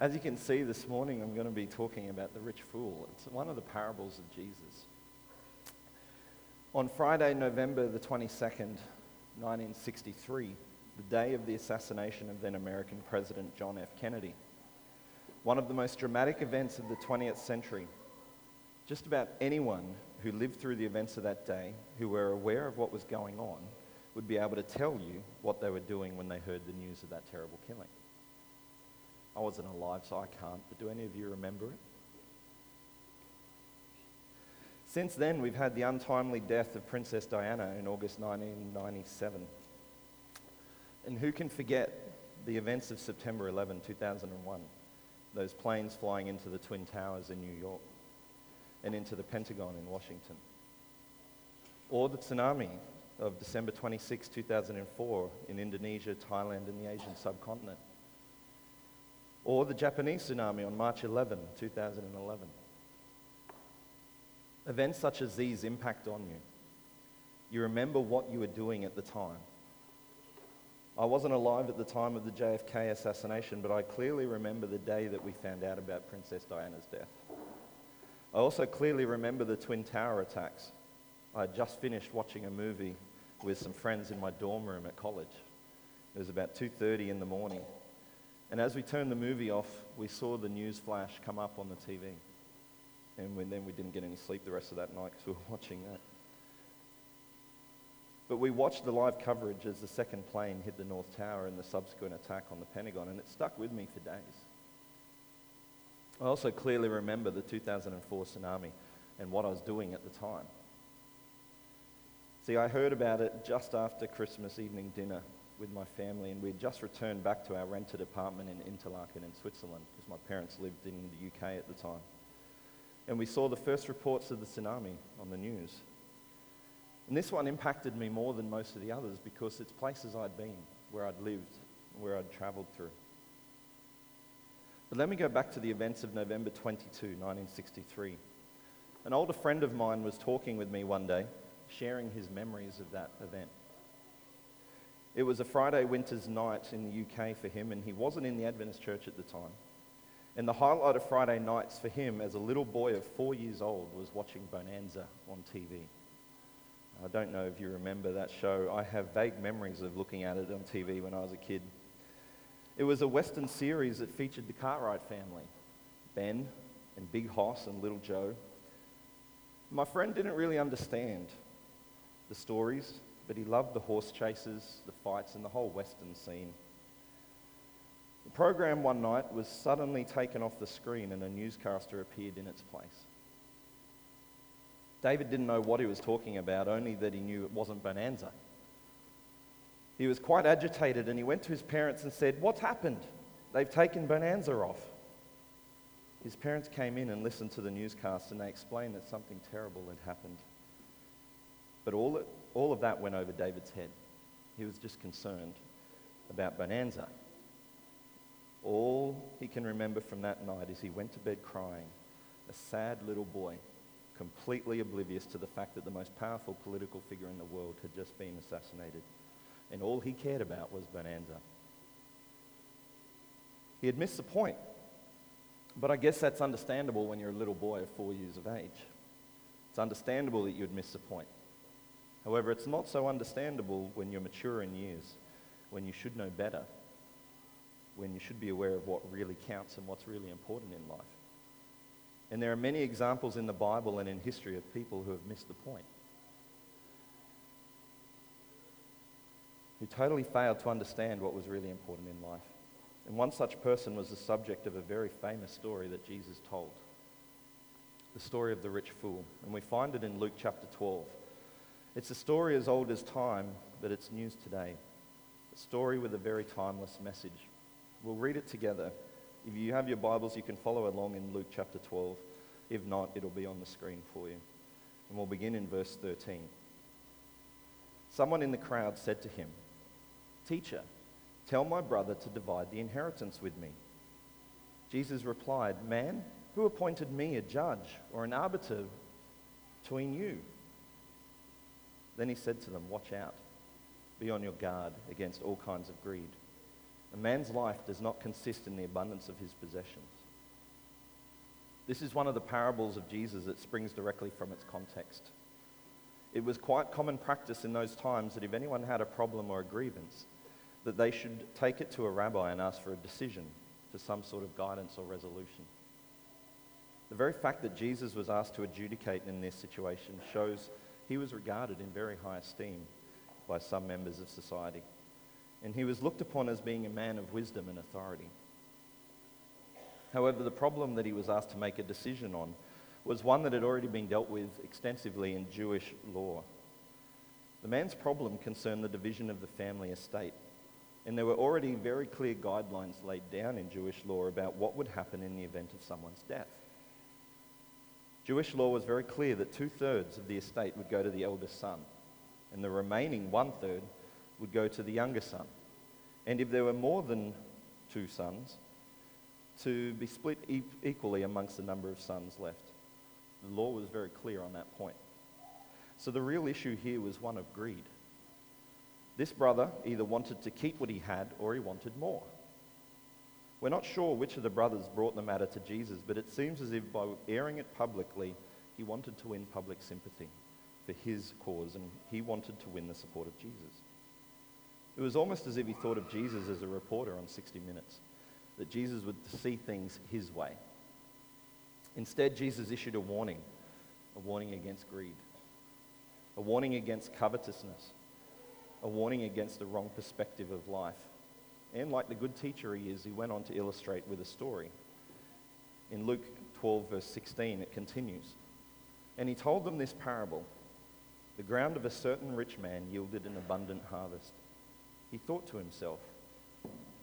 As you can see this morning, I'm going to be talking about the rich fool. It's one of the parables of Jesus. On Friday, November the 22nd, 1963, the day of the assassination of then American President John F. Kennedy, one of the most dramatic events of the 20th century, just about anyone who lived through the events of that day, who were aware of what was going on, would be able to tell you what they were doing when they heard the news of that terrible killing. I wasn't alive, so I can't, but do any of you remember it? Since then, we've had the untimely death of Princess Diana in August 1997. And who can forget the events of September 11, 2001? Those planes flying into the Twin Towers in New York and into the Pentagon in Washington. Or the tsunami of December 26, 2004 in Indonesia, Thailand, and the Asian subcontinent or the Japanese tsunami on March 11, 2011. Events such as these impact on you. You remember what you were doing at the time. I wasn't alive at the time of the JFK assassination, but I clearly remember the day that we found out about Princess Diana's death. I also clearly remember the Twin Tower attacks. I had just finished watching a movie with some friends in my dorm room at college. It was about 2:30 in the morning. And as we turned the movie off, we saw the news flash come up on the TV. And we, then we didn't get any sleep the rest of that night because we were watching that. But we watched the live coverage as the second plane hit the North Tower and the subsequent attack on the Pentagon, and it stuck with me for days. I also clearly remember the 2004 tsunami and what I was doing at the time. See, I heard about it just after Christmas evening dinner with my family, and we'd just returned back to our rented apartment in Interlaken in Switzerland because my parents lived in the UK at the time. And we saw the first reports of the tsunami on the news. And this one impacted me more than most of the others because it's places I'd been, where I'd lived, where I'd traveled through. But let me go back to the events of November 22, 1963. An older friend of mine was talking with me one day, sharing his memories of that event. It was a Friday winter's night in the UK for him, and he wasn't in the Adventist church at the time. And the highlight of Friday nights for him as a little boy of four years old was watching Bonanza on TV. I don't know if you remember that show. I have vague memories of looking at it on TV when I was a kid. It was a Western series that featured the Cartwright family Ben and Big Hoss and Little Joe. My friend didn't really understand the stories but he loved the horse chases, the fights, and the whole Western scene. The program one night was suddenly taken off the screen and a newscaster appeared in its place. David didn't know what he was talking about, only that he knew it wasn't Bonanza. He was quite agitated and he went to his parents and said, What's happened? They've taken Bonanza off. His parents came in and listened to the newscast and they explained that something terrible had happened. But all it all of that went over David's head. He was just concerned about Bonanza. All he can remember from that night is he went to bed crying, a sad little boy, completely oblivious to the fact that the most powerful political figure in the world had just been assassinated. And all he cared about was Bonanza. He had missed the point. But I guess that's understandable when you're a little boy of four years of age. It's understandable that you'd miss the point. However, it's not so understandable when you're mature in years, when you should know better, when you should be aware of what really counts and what's really important in life. And there are many examples in the Bible and in history of people who have missed the point, who totally failed to understand what was really important in life. And one such person was the subject of a very famous story that Jesus told the story of the rich fool. And we find it in Luke chapter 12. It's a story as old as time, but it's news today. A story with a very timeless message. We'll read it together. If you have your Bibles, you can follow along in Luke chapter 12. If not, it'll be on the screen for you. And we'll begin in verse 13. Someone in the crowd said to him, Teacher, tell my brother to divide the inheritance with me. Jesus replied, Man, who appointed me a judge or an arbiter between you? Then he said to them, Watch out. Be on your guard against all kinds of greed. A man's life does not consist in the abundance of his possessions. This is one of the parables of Jesus that springs directly from its context. It was quite common practice in those times that if anyone had a problem or a grievance, that they should take it to a rabbi and ask for a decision, for some sort of guidance or resolution. The very fact that Jesus was asked to adjudicate in this situation shows he was regarded in very high esteem by some members of society. And he was looked upon as being a man of wisdom and authority. However, the problem that he was asked to make a decision on was one that had already been dealt with extensively in Jewish law. The man's problem concerned the division of the family estate, and there were already very clear guidelines laid down in Jewish law about what would happen in the event of someone's death. Jewish law was very clear that two thirds of the estate would go to the eldest son, and the remaining one third would go to the younger son. And if there were more than two sons, to be split e- equally amongst the number of sons left. The law was very clear on that point. So the real issue here was one of greed. This brother either wanted to keep what he had or he wanted more. We're not sure which of the brothers brought the matter to Jesus, but it seems as if by airing it publicly, he wanted to win public sympathy for his cause and he wanted to win the support of Jesus. It was almost as if he thought of Jesus as a reporter on 60 Minutes that Jesus would see things his way. Instead, Jesus issued a warning a warning against greed, a warning against covetousness, a warning against the wrong perspective of life. And like the good teacher he is, he went on to illustrate with a story. In Luke 12, verse 16, it continues. And he told them this parable The ground of a certain rich man yielded an abundant harvest. He thought to himself,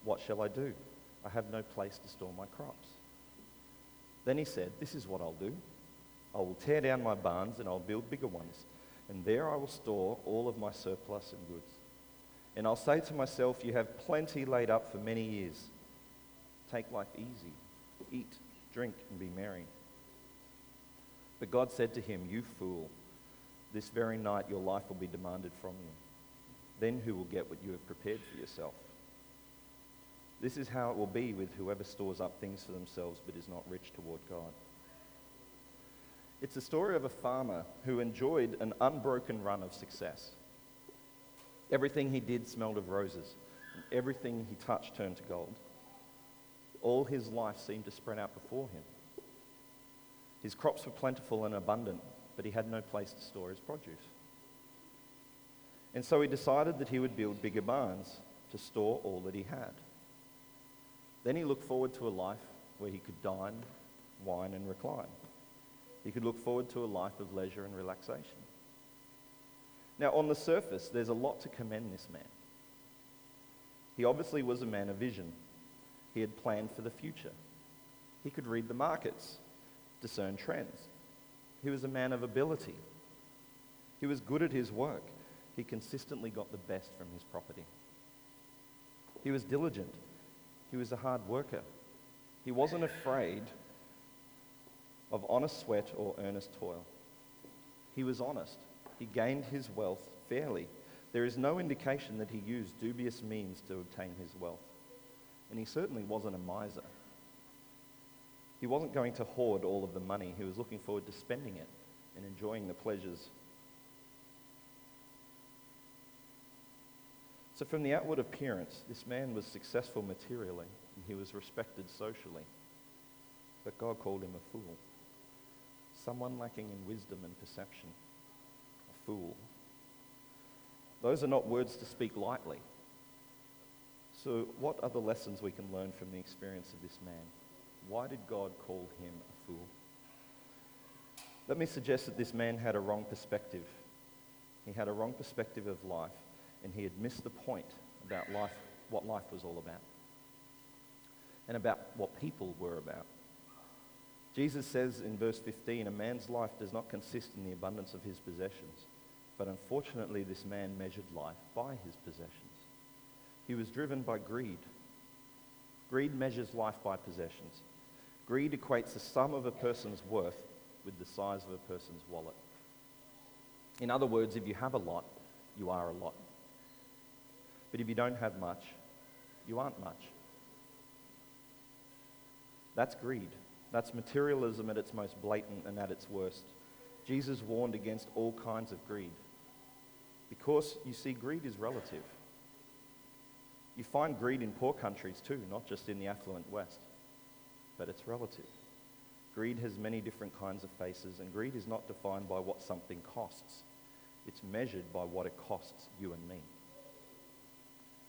What shall I do? I have no place to store my crops. Then he said, This is what I'll do. I will tear down my barns and I'll build bigger ones, and there I will store all of my surplus and goods. And I'll say to myself, You have plenty laid up for many years. Take life easy, eat, drink, and be merry. But God said to him, You fool, this very night your life will be demanded from you. Then who will get what you have prepared for yourself? This is how it will be with whoever stores up things for themselves but is not rich toward God. It's a story of a farmer who enjoyed an unbroken run of success. Everything he did smelled of roses, and everything he touched turned to gold. All his life seemed to spread out before him. His crops were plentiful and abundant, but he had no place to store his produce. And so he decided that he would build bigger barns to store all that he had. Then he looked forward to a life where he could dine, wine, and recline. He could look forward to a life of leisure and relaxation. Now, on the surface, there's a lot to commend this man. He obviously was a man of vision. He had planned for the future. He could read the markets, discern trends. He was a man of ability. He was good at his work. He consistently got the best from his property. He was diligent. He was a hard worker. He wasn't afraid of honest sweat or earnest toil. He was honest. He gained his wealth fairly. There is no indication that he used dubious means to obtain his wealth. And he certainly wasn't a miser. He wasn't going to hoard all of the money. He was looking forward to spending it and enjoying the pleasures So, from the outward appearance, this man was successful materially and he was respected socially. But God called him a fool, someone lacking in wisdom and perception. Fool. Those are not words to speak lightly. So, what are the lessons we can learn from the experience of this man? Why did God call him a fool? Let me suggest that this man had a wrong perspective. He had a wrong perspective of life and he had missed the point about life, what life was all about, and about what people were about. Jesus says in verse 15, a man's life does not consist in the abundance of his possessions, but unfortunately, this man measured life by his possessions. He was driven by greed. Greed measures life by possessions. Greed equates the sum of a person's worth with the size of a person's wallet. In other words, if you have a lot, you are a lot. But if you don't have much, you aren't much. That's greed. That's materialism at its most blatant and at its worst. Jesus warned against all kinds of greed. Because, you see, greed is relative. You find greed in poor countries too, not just in the affluent West, but it's relative. Greed has many different kinds of faces, and greed is not defined by what something costs. It's measured by what it costs you and me.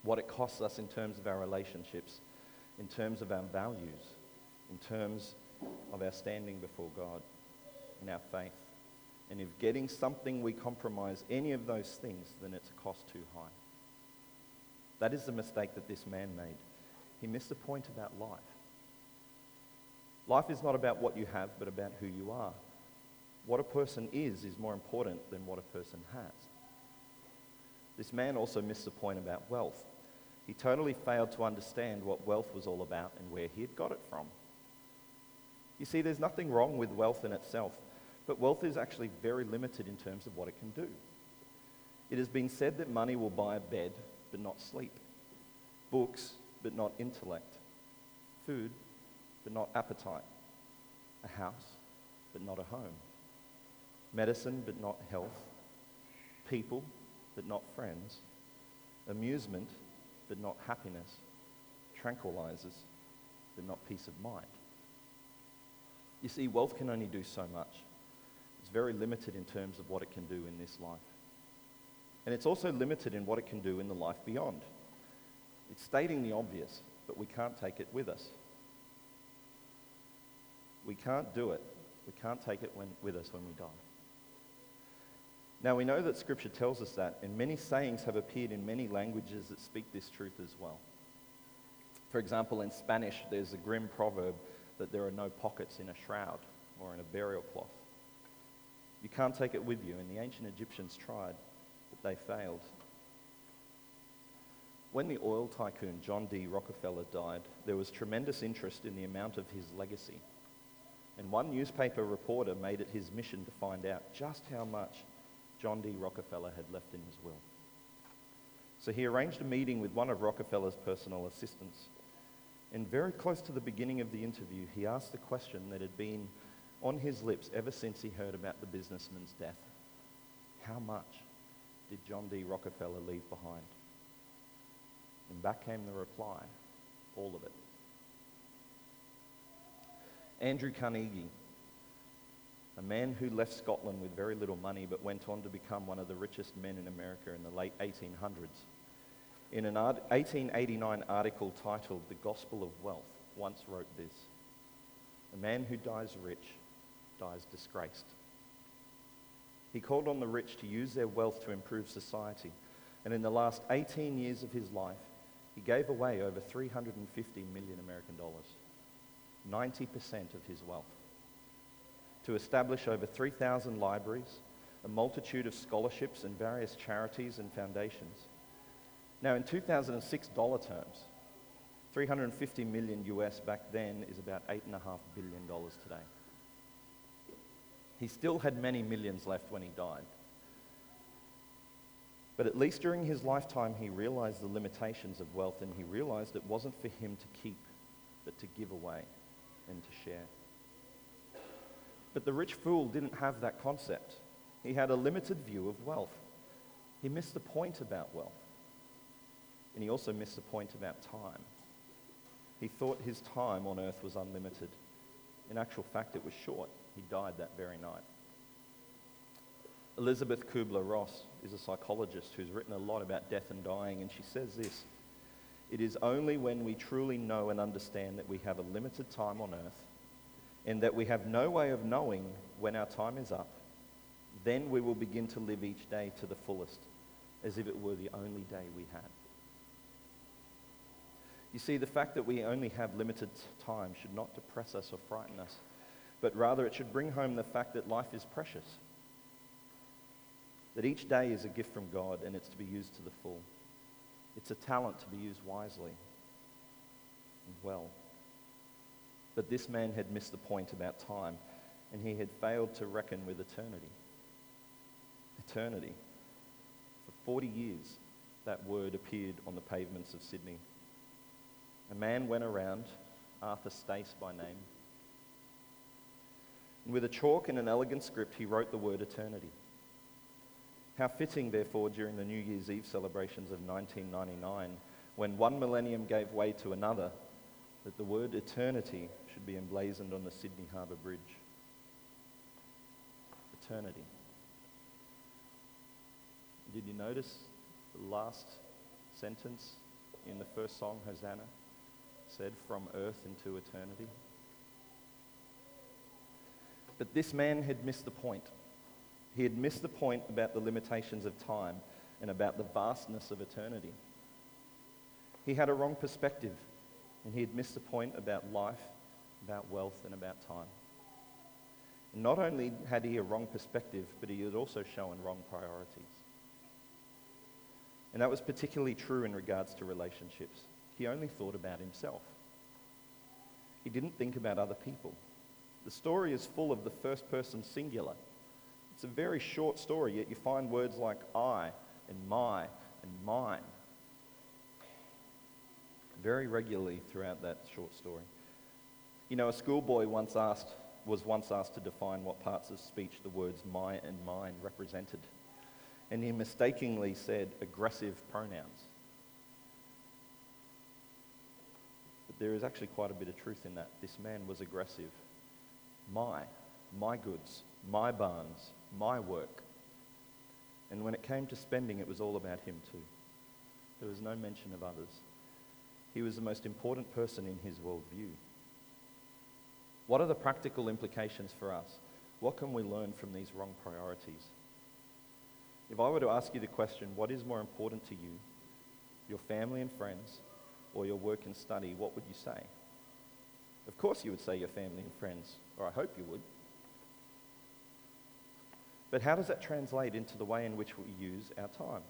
What it costs us in terms of our relationships, in terms of our values, in terms of our standing before God, in our faith. And if getting something we compromise any of those things, then it's a cost too high. That is the mistake that this man made. He missed the point about life. Life is not about what you have, but about who you are. What a person is is more important than what a person has. This man also missed the point about wealth. He totally failed to understand what wealth was all about and where he had got it from. You see, there's nothing wrong with wealth in itself, but wealth is actually very limited in terms of what it can do. It has been said that money will buy a bed, but not sleep, books, but not intellect, food, but not appetite, a house, but not a home, medicine, but not health, people, but not friends, amusement, but not happiness, tranquilizers, but not peace of mind. You see, wealth can only do so much. It's very limited in terms of what it can do in this life. And it's also limited in what it can do in the life beyond. It's stating the obvious, but we can't take it with us. We can't do it. We can't take it when, with us when we die. Now, we know that Scripture tells us that, and many sayings have appeared in many languages that speak this truth as well. For example, in Spanish, there's a grim proverb that there are no pockets in a shroud or in a burial cloth. You can't take it with you, and the ancient Egyptians tried, but they failed. When the oil tycoon John D. Rockefeller died, there was tremendous interest in the amount of his legacy. And one newspaper reporter made it his mission to find out just how much John D. Rockefeller had left in his will. So he arranged a meeting with one of Rockefeller's personal assistants. And very close to the beginning of the interview, he asked the question that had been on his lips ever since he heard about the businessman's death How much did John D. Rockefeller leave behind? And back came the reply all of it. Andrew Carnegie, a man who left Scotland with very little money but went on to become one of the richest men in America in the late 1800s. In an 1889 article titled The Gospel of Wealth, once wrote this A man who dies rich dies disgraced. He called on the rich to use their wealth to improve society, and in the last 18 years of his life, he gave away over 350 million American dollars. 90% of his wealth, to establish over 3,000 libraries, a multitude of scholarships, and various charities and foundations. Now, in 2006 dollar terms, 350 million US back then is about $8.5 billion today. He still had many millions left when he died. But at least during his lifetime, he realized the limitations of wealth and he realized it wasn't for him to keep, but to give away and to share. But the rich fool didn't have that concept. He had a limited view of wealth. He missed the point about wealth. And he also missed the point about time. He thought his time on earth was unlimited. In actual fact, it was short. He died that very night. Elizabeth Kubler-Ross is a psychologist who's written a lot about death and dying, and she says this it is only when we truly know and understand that we have a limited time on earth and that we have no way of knowing when our time is up, then we will begin to live each day to the fullest as if it were the only day we had. You see, the fact that we only have limited time should not depress us or frighten us, but rather it should bring home the fact that life is precious, that each day is a gift from God and it's to be used to the full. It's a talent to be used wisely and well. But this man had missed the point about time, and he had failed to reckon with eternity. Eternity. For 40 years, that word appeared on the pavements of Sydney. a man went around, Arthur Stace by name. With a chalk and an elegant script, he wrote the word eternity. How fitting, therefore, during the New Year's Eve celebrations of 1999, when one millennium gave way to another, that the word eternity should be emblazoned on the Sydney Harbour Bridge. Eternity. Did you notice the last sentence in the first song, Hosanna, said, From earth into eternity? But this man had missed the point. He had missed the point about the limitations of time and about the vastness of eternity. He had a wrong perspective, and he had missed the point about life, about wealth, and about time. Not only had he a wrong perspective, but he had also shown wrong priorities. And that was particularly true in regards to relationships. He only thought about himself. He didn't think about other people. The story is full of the first person singular. It's a very short story, yet you find words like I and my and mine very regularly throughout that short story. You know, a schoolboy once asked, was once asked to define what parts of speech the words my and mine represented. And he mistakenly said aggressive pronouns. But there is actually quite a bit of truth in that. This man was aggressive my, my goods, my barns, my work. And when it came to spending, it was all about him too. There was no mention of others. He was the most important person in his worldview. What are the practical implications for us? What can we learn from these wrong priorities? If I were to ask you the question, what is more important to you, your family and friends, or your work and study, what would you say? Of course, you would say your family and friends, or I hope you would. But how does that translate into the way in which we use our time?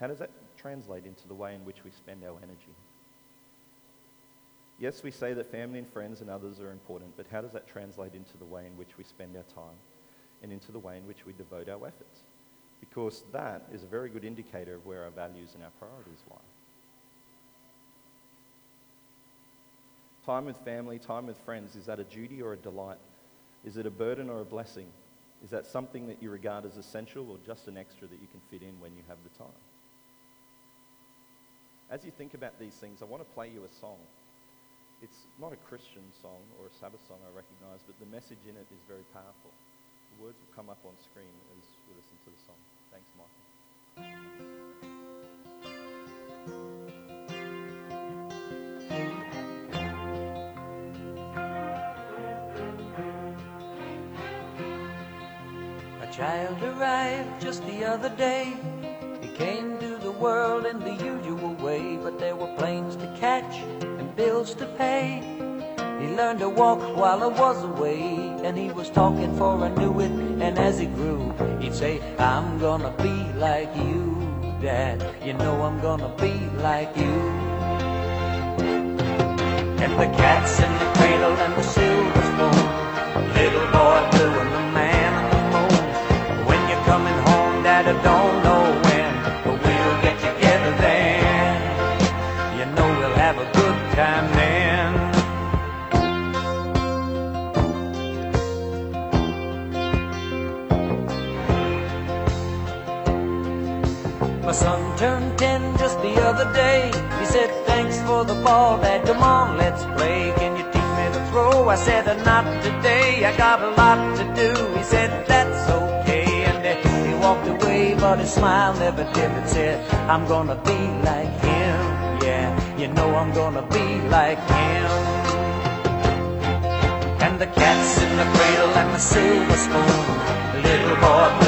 How does that translate into the way in which we spend our energy? Yes, we say that family and friends and others are important, but how does that translate into the way in which we spend our time and into the way in which we devote our efforts? Because that is a very good indicator of where our values and our priorities lie. Time with family, time with friends, is that a duty or a delight? Is it a burden or a blessing? Is that something that you regard as essential or just an extra that you can fit in when you have the time? As you think about these things, I want to play you a song. It's not a Christian song or a Sabbath song, I recognize, but the message in it is very powerful. The words will come up on screen as we listen to the song. Thanks, Michael. Child arrived just the other day. He came to the world in the usual way, but there were planes to catch and bills to pay. He learned to walk while I was away, and he was talking for I knew it. And as he grew, he'd say, I'm gonna be like you, Dad. You know I'm gonna be like you. And the cat's in smile never dimmed. Said, I'm gonna be like him. Yeah, you know I'm gonna be like him. And the cat's in the cradle and the silver spoon. Little boy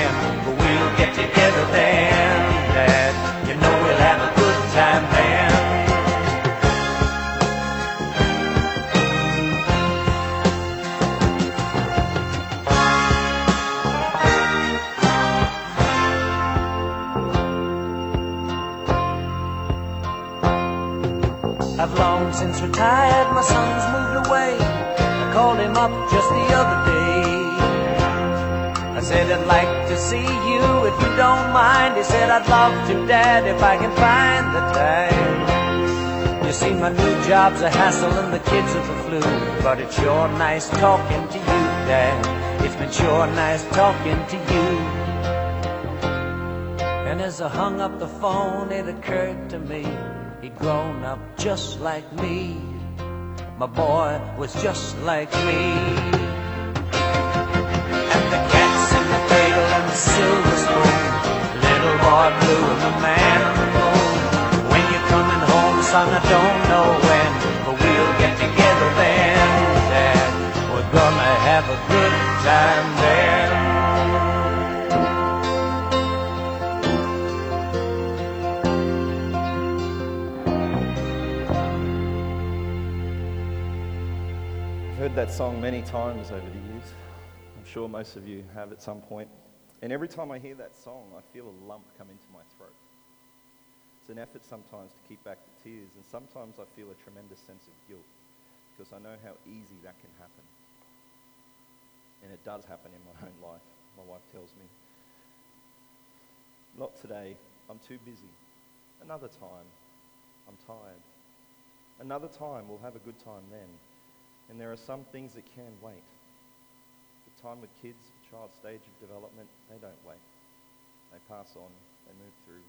together then, Dad. You know we'll have a good time then. I've long since retired, my son's moved away. I called him up just the other day. I said, I'd like to see you if don't mind. He said, I'd love to, Dad, if I can find the time. You see, my new job's a hassle and the kids are the flu. But it's sure nice talking to you, Dad. It's been sure nice talking to you. And as I hung up the phone, it occurred to me he'd grown up just like me. My boy was just like me. And the cat's in the cradle and the boy blue and the man on the moon. When you're coming home, son, I don't know when, but we'll get together then, Dad. We're gonna have a good time then. I've heard that song many times over the years. I'm sure most of you have at some point. And every time I hear that song, I feel a lump come into my throat. It's an effort sometimes to keep back the tears, and sometimes I feel a tremendous sense of guilt because I know how easy that can happen. And it does happen in my own life, my wife tells me. Not today, I'm too busy. Another time, I'm tired. Another time, we'll have a good time then. And there are some things that can wait. The time with kids, a child's stage of development, they don't wait. They pass on, they move through.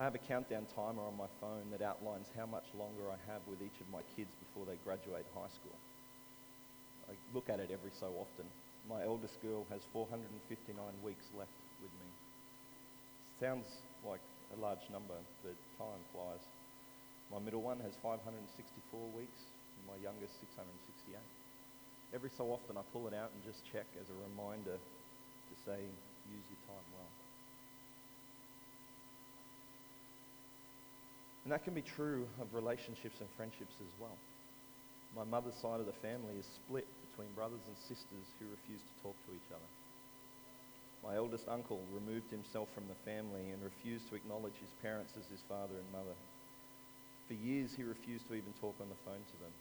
I have a countdown timer on my phone that outlines how much longer I have with each of my kids before they graduate high school. I look at it every so often. My eldest girl has 459 weeks left with me. Sounds like a large number, but time flies. My middle one has 564 weeks, and my youngest 668. Every so often I pull it out and just check as a reminder to say, use your time well. And that can be true of relationships and friendships as well. My mother's side of the family is split between brothers and sisters who refuse to talk to each other. My eldest uncle removed himself from the family and refused to acknowledge his parents as his father and mother. For years, he refused to even talk on the phone to them.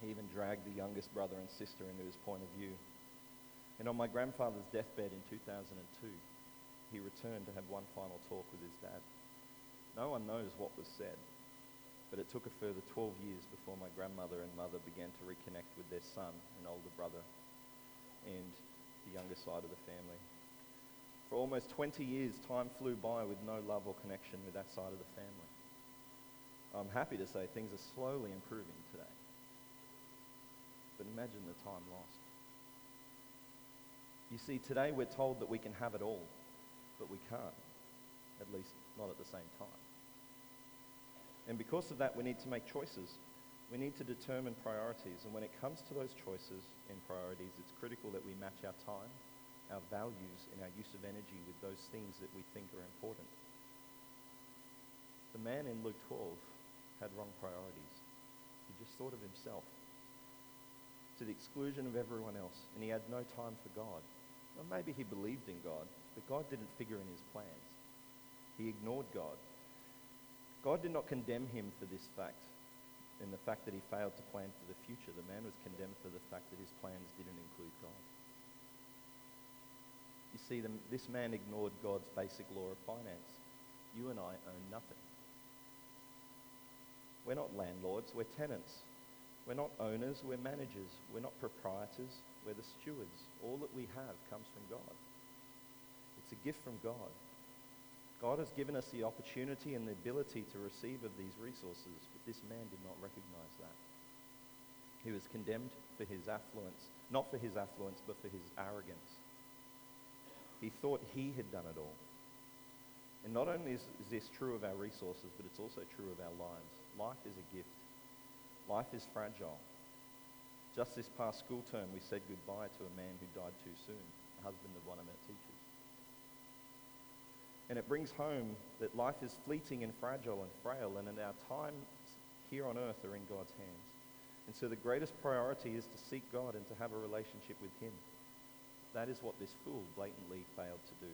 He even dragged the youngest brother and sister into his point of view. And on my grandfather's deathbed in 2002, he returned to have one final talk with his dad. No one knows what was said, but it took a further 12 years before my grandmother and mother began to reconnect with their son and older brother and the younger side of the family. For almost 20 years, time flew by with no love or connection with that side of the family. I'm happy to say things are slowly improving today. Imagine the time lost. You see, today we're told that we can have it all, but we can't, at least not at the same time. And because of that, we need to make choices. We need to determine priorities. And when it comes to those choices and priorities, it's critical that we match our time, our values, and our use of energy with those things that we think are important. The man in Luke 12 had wrong priorities. He just thought of himself to the exclusion of everyone else, and he had no time for God. Well, maybe he believed in God, but God didn't figure in his plans. He ignored God. God did not condemn him for this fact and the fact that he failed to plan for the future. The man was condemned for the fact that his plans didn't include God. You see, the, this man ignored God's basic law of finance. You and I own nothing. We're not landlords, we're tenants. We're not owners, we're managers. We're not proprietors, we're the stewards. All that we have comes from God. It's a gift from God. God has given us the opportunity and the ability to receive of these resources, but this man did not recognize that. He was condemned for his affluence, not for his affluence, but for his arrogance. He thought he had done it all. And not only is, is this true of our resources, but it's also true of our lives. Life is a gift. Life is fragile. Just this past school term, we said goodbye to a man who died too soon, a husband of one of our teachers. And it brings home that life is fleeting and fragile and frail, and that our times here on earth are in God's hands. And so the greatest priority is to seek God and to have a relationship with Him. That is what this fool blatantly failed to do.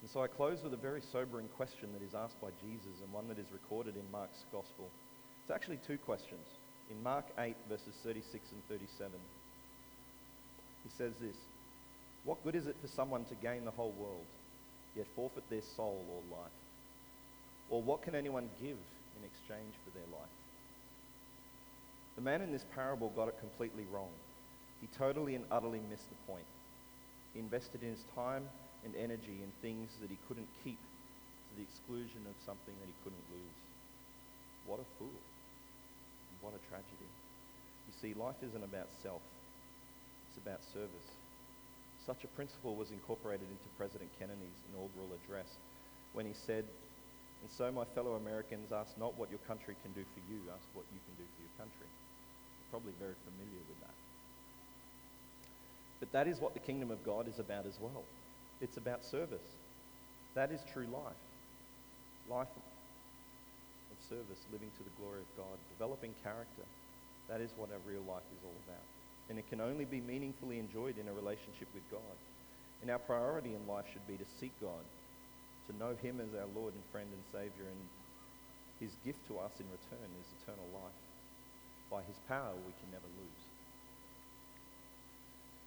And so I close with a very sobering question that is asked by Jesus and one that is recorded in Mark's Gospel. It's actually two questions. In Mark 8, verses 36 and 37, he says this What good is it for someone to gain the whole world, yet forfeit their soul or life? Or what can anyone give in exchange for their life? The man in this parable got it completely wrong. He totally and utterly missed the point. He invested in his time and energy in things that he couldn't keep to the exclusion of something that he couldn't lose. What a fool. What a tragedy. You see, life isn't about self, it's about service. Such a principle was incorporated into President Kennedy's inaugural address when he said, And so, my fellow Americans, ask not what your country can do for you, ask what you can do for your country. You're probably very familiar with that. But that is what the kingdom of God is about as well. It's about service. That is true life. Life of service, living to the glory of God, developing character. That is what our real life is all about. And it can only be meaningfully enjoyed in a relationship with God. And our priority in life should be to seek God, to know Him as our Lord and friend and Savior, and His gift to us in return is eternal life. By His power, we can never lose.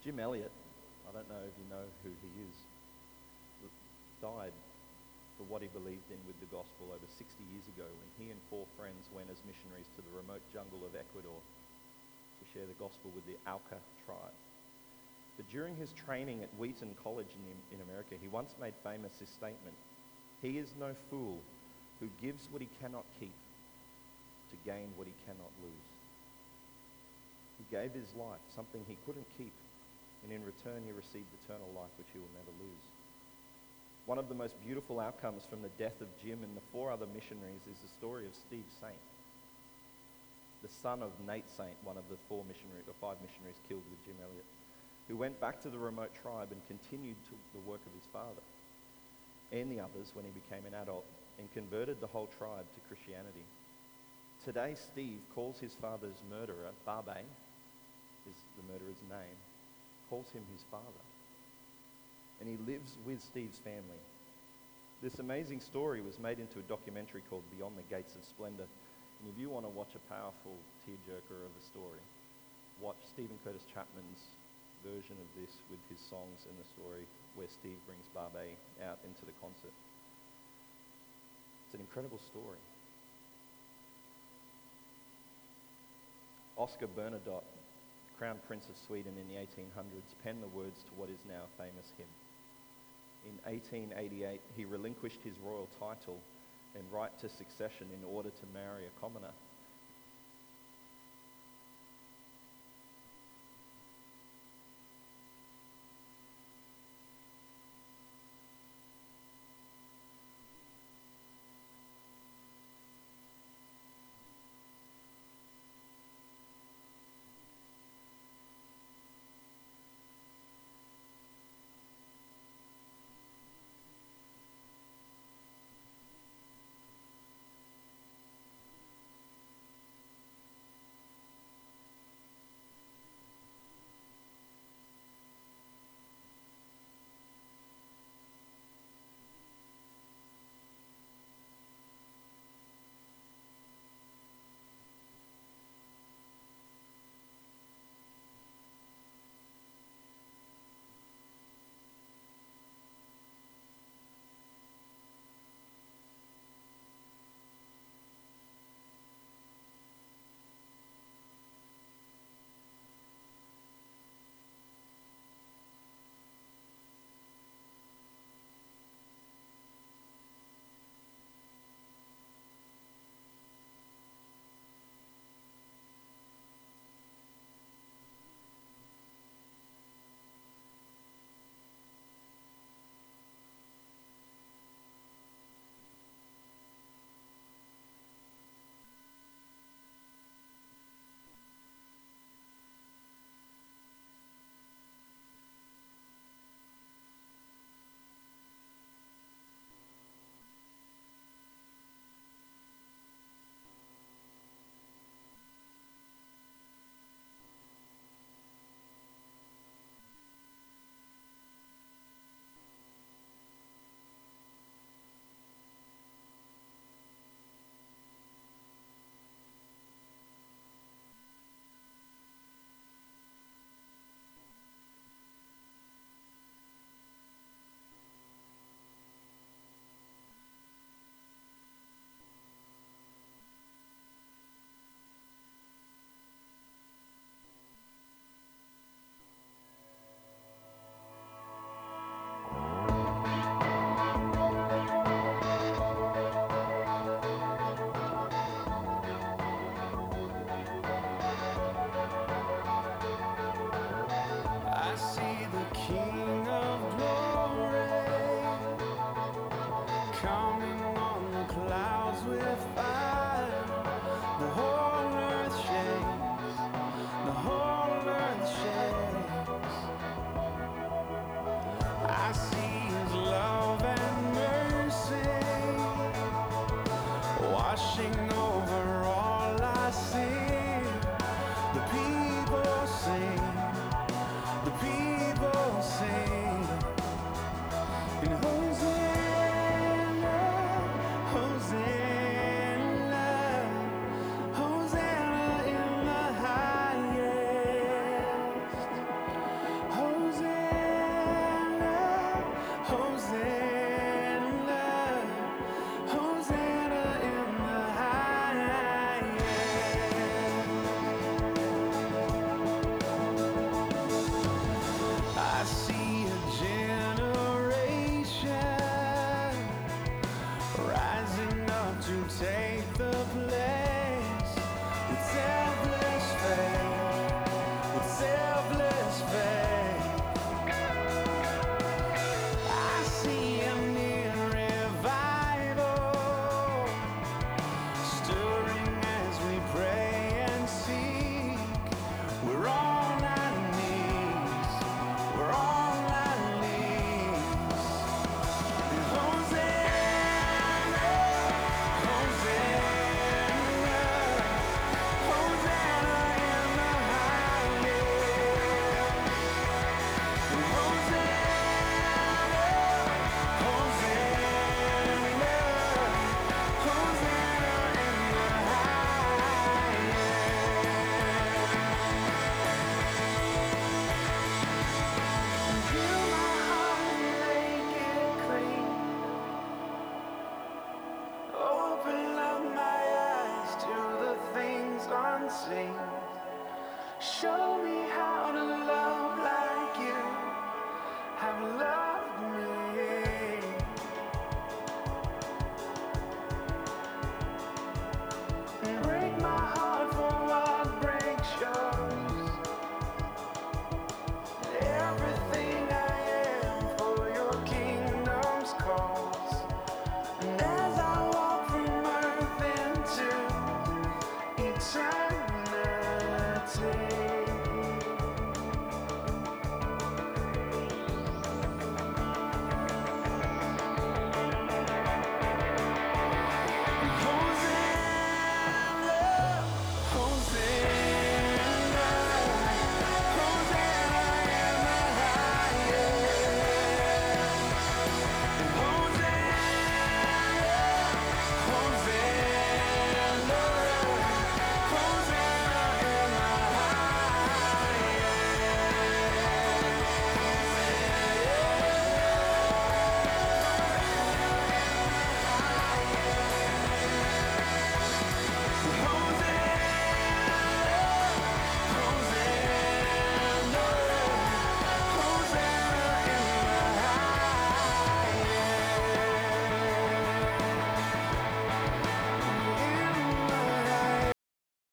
Jim Elliot, I don't know if you know who he is, died for what he believed in with the gospel over 60 years ago when he and four friends went as missionaries to the remote jungle of Ecuador to share the gospel with the Auca tribe. But during his training at Wheaton College in, in America, he once made famous this statement He is no fool who gives what he cannot keep to gain what he cannot lose. He gave his life, something he couldn't keep, and in return he received eternal life which he will never lose. One of the most beautiful outcomes from the death of Jim and the four other missionaries is the story of Steve Saint, the son of Nate Saint, one of the four missionaries or five missionaries killed with Jim Elliot, who went back to the remote tribe and continued the work of his father and the others when he became an adult and converted the whole tribe to Christianity. Today, Steve calls his father's murderer, Barbe, is the murderer's name, calls him his father and he lives with Steve's family. This amazing story was made into a documentary called Beyond the Gates of Splendor. And if you want to watch a powerful tearjerker of a story, watch Steven Curtis Chapman's version of this with his songs and the story where Steve brings Barbe out into the concert. It's an incredible story. Oscar Bernadotte, Crown Prince of Sweden in the 1800s, penned the words to what is now a famous hymn in 1888, he relinquished his royal title and right to succession in order to marry a commoner.